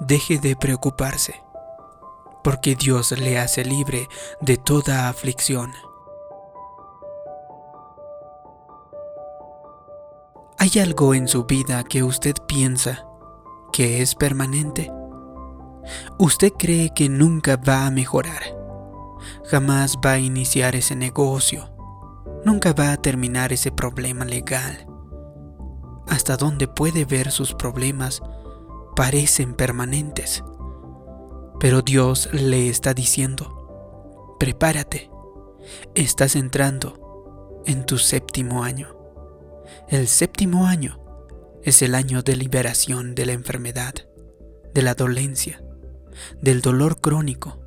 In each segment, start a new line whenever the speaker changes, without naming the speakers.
deje de preocuparse, porque Dios le hace libre de toda aflicción. ¿Hay algo en su vida que usted piensa que es permanente? Usted cree que nunca va a mejorar, jamás va a iniciar ese negocio, nunca va a terminar ese problema legal. Hasta donde puede ver sus problemas parecen permanentes. Pero Dios le está diciendo, prepárate, estás entrando en tu séptimo año. El séptimo año es el año de liberación de la enfermedad, de la dolencia, del dolor crónico.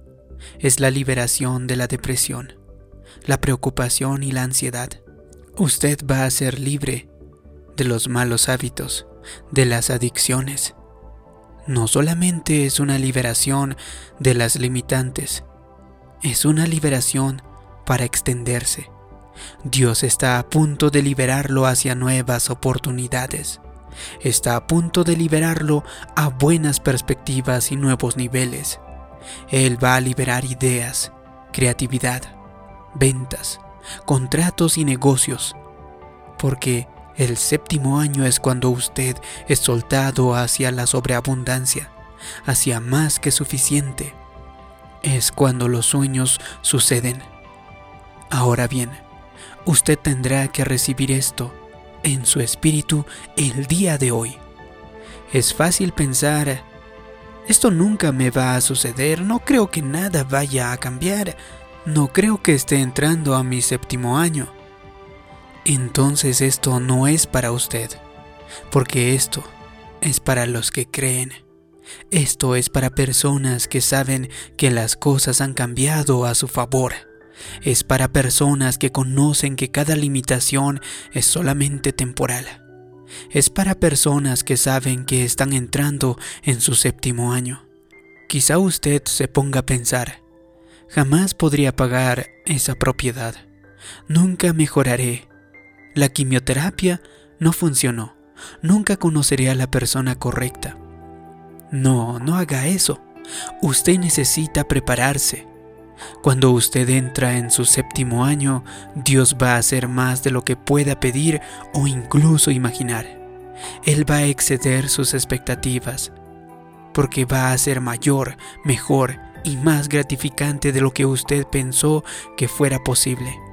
Es la liberación de la depresión, la preocupación y la ansiedad. Usted va a ser libre de los malos hábitos, de las adicciones. No solamente es una liberación de las limitantes, es una liberación para extenderse Dios está a punto de liberarlo hacia nuevas oportunidades. Está a punto de liberarlo a buenas perspectivas y nuevos niveles. Él va a liberar ideas, creatividad, ventas, contratos y negocios. Porque el séptimo año es cuando usted es soltado hacia la sobreabundancia, hacia más que suficiente. Es cuando los sueños suceden. Ahora bien, usted tendrá que recibir esto en su espíritu el día de hoy. Es fácil pensar, esto nunca me va a suceder, no creo que nada vaya a cambiar, no creo que esté entrando a mi séptimo año. Entonces esto no es para usted, porque esto es para los que creen. Esto es para personas que saben que las cosas han cambiado a su favor es para personas que conocen que cada limitación es solamente temporal. Es para personas que saben que están entrando en su séptimo año. Quizá usted se ponga a pensar, jamás podría pagar esa propiedad. Nunca mejoraré. La quimioterapia no funcionó. Nunca conoceré a la persona correcta. No, no haga eso. Usted necesita prepararse. Cuando usted entra en su séptimo año, Dios va a hacer más de lo que pueda pedir o incluso imaginar. Él va a exceder sus expectativas, porque va a ser mayor, mejor y más gratificante de lo que usted pensó que fuera posible.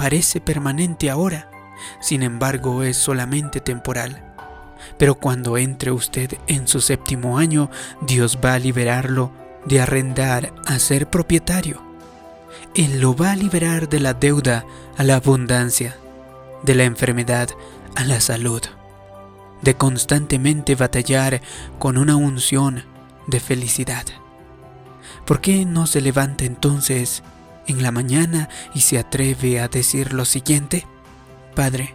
Parece permanente ahora, sin embargo es solamente temporal. Pero cuando entre usted en su séptimo año, Dios va a liberarlo de arrendar a ser propietario. Él lo va a liberar de la deuda a la abundancia, de la enfermedad a la salud, de constantemente batallar con una unción de felicidad. ¿Por qué no se levanta entonces en la mañana y se atreve a decir lo siguiente? Padre,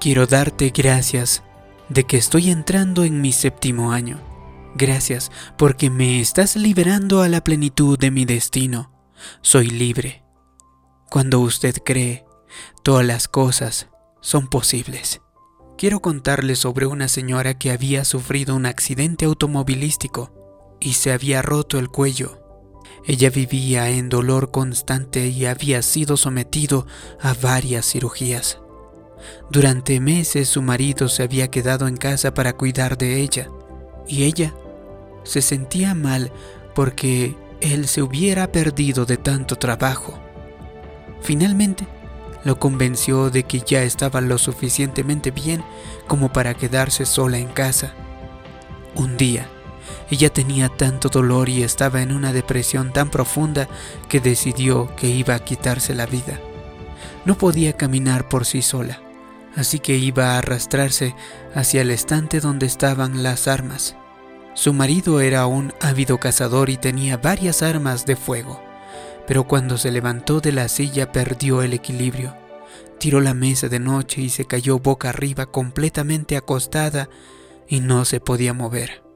quiero darte gracias de que estoy entrando en mi séptimo año Gracias porque me estás liberando a la plenitud de mi destino. Soy libre. Cuando usted cree, todas las cosas son posibles. Quiero contarle sobre una señora que había sufrido un accidente automovilístico y se había roto el cuello. Ella vivía en dolor constante y había sido sometido a varias cirugías. Durante meses su marido se había quedado en casa para cuidar de ella y ella se sentía mal porque él se hubiera perdido de tanto trabajo. Finalmente, lo convenció de que ya estaba lo suficientemente bien como para quedarse sola en casa. Un día, ella tenía tanto dolor y estaba en una depresión tan profunda que decidió que iba a quitarse la vida. No podía caminar por sí sola, así que iba a arrastrarse hacia el estante donde estaban las armas. Su marido era un ávido cazador y tenía varias armas de fuego, pero cuando se levantó de la silla perdió el equilibrio. Tiró la mesa de noche y se cayó boca arriba completamente acostada y no se podía mover.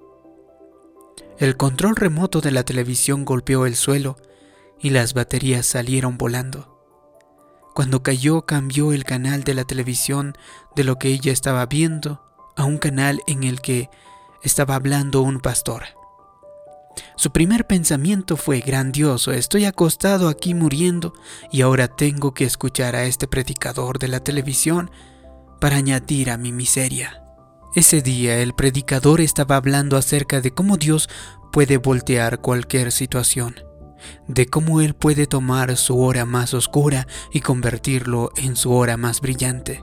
El control remoto de la televisión golpeó el suelo y las baterías salieron volando. Cuando cayó cambió el canal de la televisión de lo que ella estaba viendo a un canal en el que estaba hablando un pastor. Su primer pensamiento fue grandioso, estoy acostado aquí muriendo y ahora tengo que escuchar a este predicador de la televisión para añadir a mi miseria. Ese día el predicador estaba hablando acerca de cómo Dios puede voltear cualquier situación, de cómo Él puede tomar su hora más oscura y convertirlo en su hora más brillante.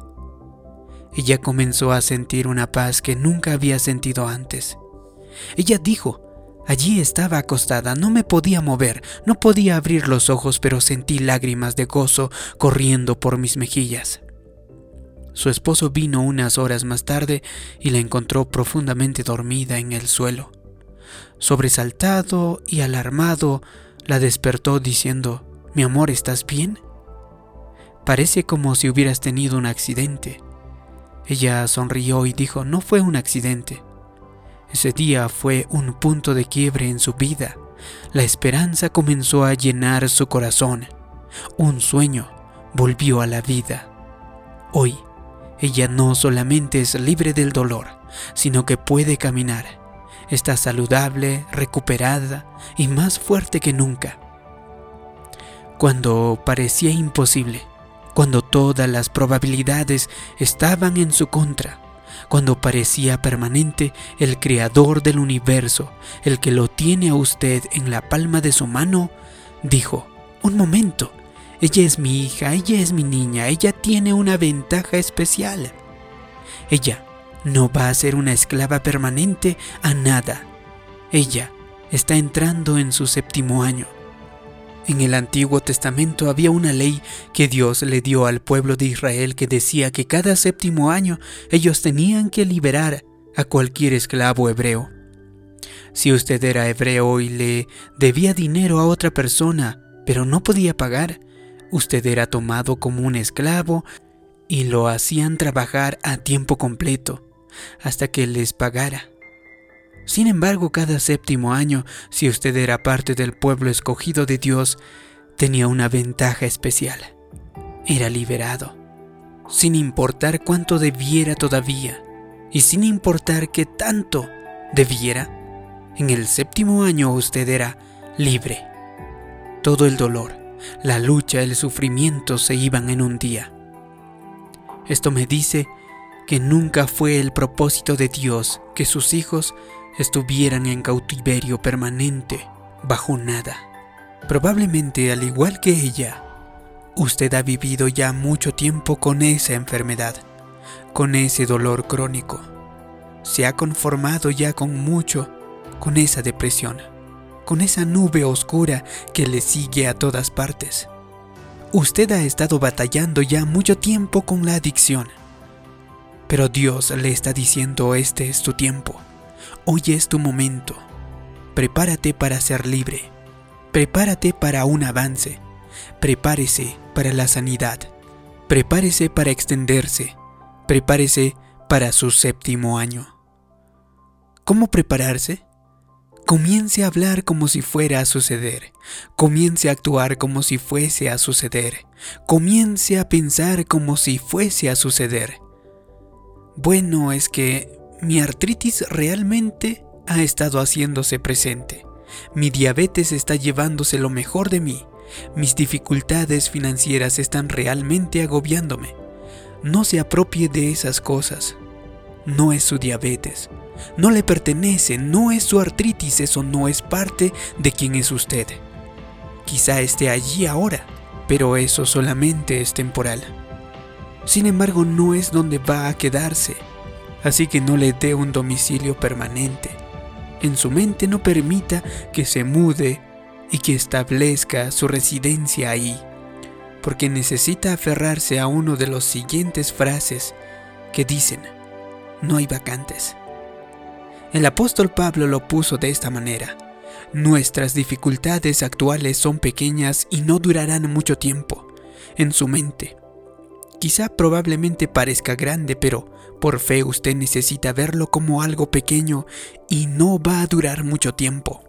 Ella comenzó a sentir una paz que nunca había sentido antes. Ella dijo, Allí estaba acostada, no me podía mover, no podía abrir los ojos, pero sentí lágrimas de gozo corriendo por mis mejillas. Su esposo vino unas horas más tarde y la encontró profundamente dormida en el suelo. Sobresaltado y alarmado, la despertó diciendo, Mi amor, ¿estás bien? Parece como si hubieras tenido un accidente. Ella sonrió y dijo, No fue un accidente. Ese día fue un punto de quiebre en su vida. La esperanza comenzó a llenar su corazón. Un sueño volvió a la vida. Hoy, ella no solamente es libre del dolor, sino que puede caminar. Está saludable, recuperada y más fuerte que nunca. Cuando parecía imposible, cuando todas las probabilidades estaban en su contra, cuando parecía permanente, el creador del universo, el que lo tiene a usted en la palma de su mano, dijo, un momento, ella es mi hija, ella es mi niña, ella tiene una ventaja especial. Ella no va a ser una esclava permanente a nada. Ella está entrando en su séptimo año. En el Antiguo Testamento había una ley que Dios le dio al pueblo de Israel que decía que cada séptimo año ellos tenían que liberar a cualquier esclavo hebreo. Si usted era hebreo y le debía dinero a otra persona, pero no podía pagar, usted era tomado como un esclavo y lo hacían trabajar a tiempo completo hasta que les pagara. Sin embargo, cada séptimo año, si usted era parte del pueblo escogido de Dios, tenía una ventaja especial. Era liberado, sin importar cuánto debiera todavía, y sin importar qué tanto debiera. En el séptimo año usted era libre. Todo el dolor, la lucha, el sufrimiento se iban en un día. Esto me dice que nunca fue el propósito de Dios que sus hijos estuvieran en cautiverio permanente, bajo nada. Probablemente al igual que ella, usted ha vivido ya mucho tiempo con esa enfermedad, con ese dolor crónico. Se ha conformado ya con mucho, con esa depresión, con esa nube oscura que le sigue a todas partes. Usted ha estado batallando ya mucho tiempo con la adicción. Pero Dios le está diciendo este es tu tiempo. Hoy es tu momento. Prepárate para ser libre. Prepárate para un avance. Prepárese para la sanidad. Prepárese para extenderse. Prepárese para su séptimo año. ¿Cómo prepararse? Comience a hablar como si fuera a suceder. Comience a actuar como si fuese a suceder. Comience a pensar como si fuese a suceder. Bueno, es que mi artritis realmente ha estado haciéndose presente. Mi diabetes está llevándose lo mejor de mí. Mis dificultades financieras están realmente agobiándome. No se apropie de esas cosas. No es su diabetes. No le pertenece, no es su artritis, eso no es parte de quien es usted. Quizá esté allí ahora, pero eso solamente es temporal. Sin embargo, no es donde va a quedarse así que no le dé un domicilio permanente. En su mente no permita que se mude y que establezca su residencia ahí, porque necesita aferrarse a uno de los siguientes frases que dicen, no hay vacantes. El apóstol Pablo lo puso de esta manera, nuestras dificultades actuales son pequeñas y no durarán mucho tiempo. En su mente, Quizá probablemente parezca grande, pero por fe usted necesita verlo como algo pequeño y no va a durar mucho tiempo.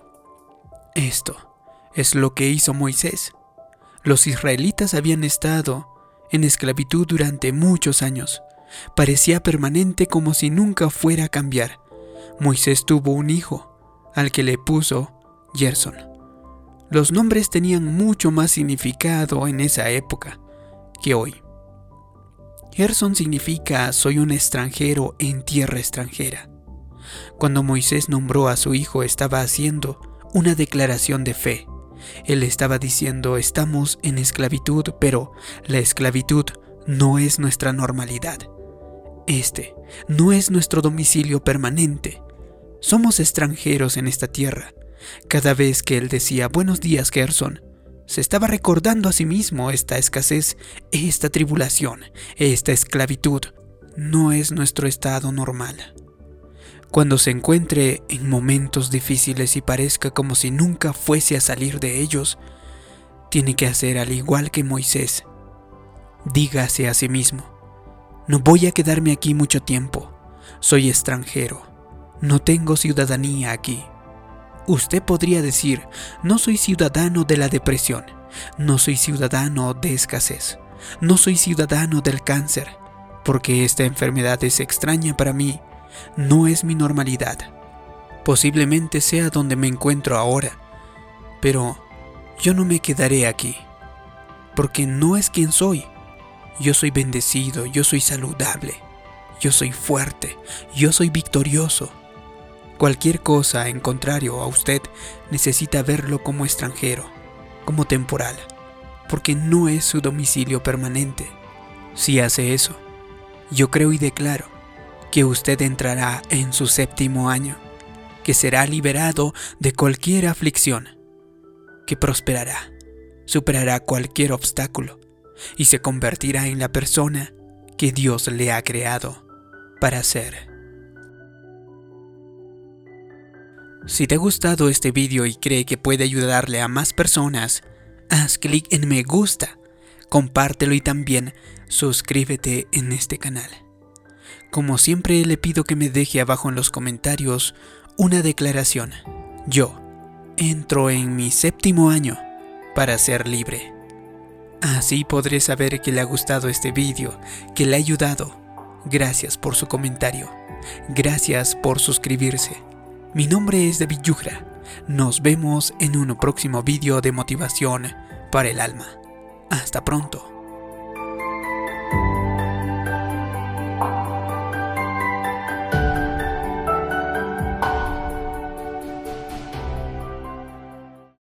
Esto es lo que hizo Moisés. Los israelitas habían estado en esclavitud durante muchos años. Parecía permanente como si nunca fuera a cambiar. Moisés tuvo un hijo, al que le puso Gerson. Los nombres tenían mucho más significado en esa época que hoy. Gerson significa soy un extranjero en tierra extranjera. Cuando Moisés nombró a su hijo estaba haciendo una declaración de fe. Él estaba diciendo estamos en esclavitud, pero la esclavitud no es nuestra normalidad. Este no es nuestro domicilio permanente. Somos extranjeros en esta tierra. Cada vez que él decía buenos días, Gerson, se estaba recordando a sí mismo esta escasez, esta tribulación, esta esclavitud. No es nuestro estado normal. Cuando se encuentre en momentos difíciles y parezca como si nunca fuese a salir de ellos, tiene que hacer al igual que Moisés. Dígase a sí mismo, no voy a quedarme aquí mucho tiempo, soy extranjero, no tengo ciudadanía aquí. Usted podría decir, no soy ciudadano de la depresión, no soy ciudadano de escasez, no soy ciudadano del cáncer, porque esta enfermedad es extraña para mí. No es mi normalidad. Posiblemente sea donde me encuentro ahora, pero yo no me quedaré aquí, porque no es quien soy. Yo soy bendecido, yo soy saludable, yo soy fuerte, yo soy victorioso. Cualquier cosa, en contrario a usted, necesita verlo como extranjero, como temporal, porque no es su domicilio permanente. Si hace eso, yo creo y declaro que usted entrará en su séptimo año, que será liberado de cualquier aflicción, que prosperará, superará cualquier obstáculo y se convertirá en la persona que Dios le ha creado para ser. Si te ha gustado este vídeo y cree que puede ayudarle a más personas, haz clic en me gusta, compártelo y también suscríbete en este canal. Como siempre le pido que me deje abajo en los comentarios una declaración. Yo entro en mi séptimo año para ser libre. Así podré saber que le ha gustado este vídeo, que le ha ayudado. Gracias por su comentario. Gracias por suscribirse. Mi nombre es David Yugra. Nos vemos en un próximo vídeo de motivación para el alma. Hasta pronto.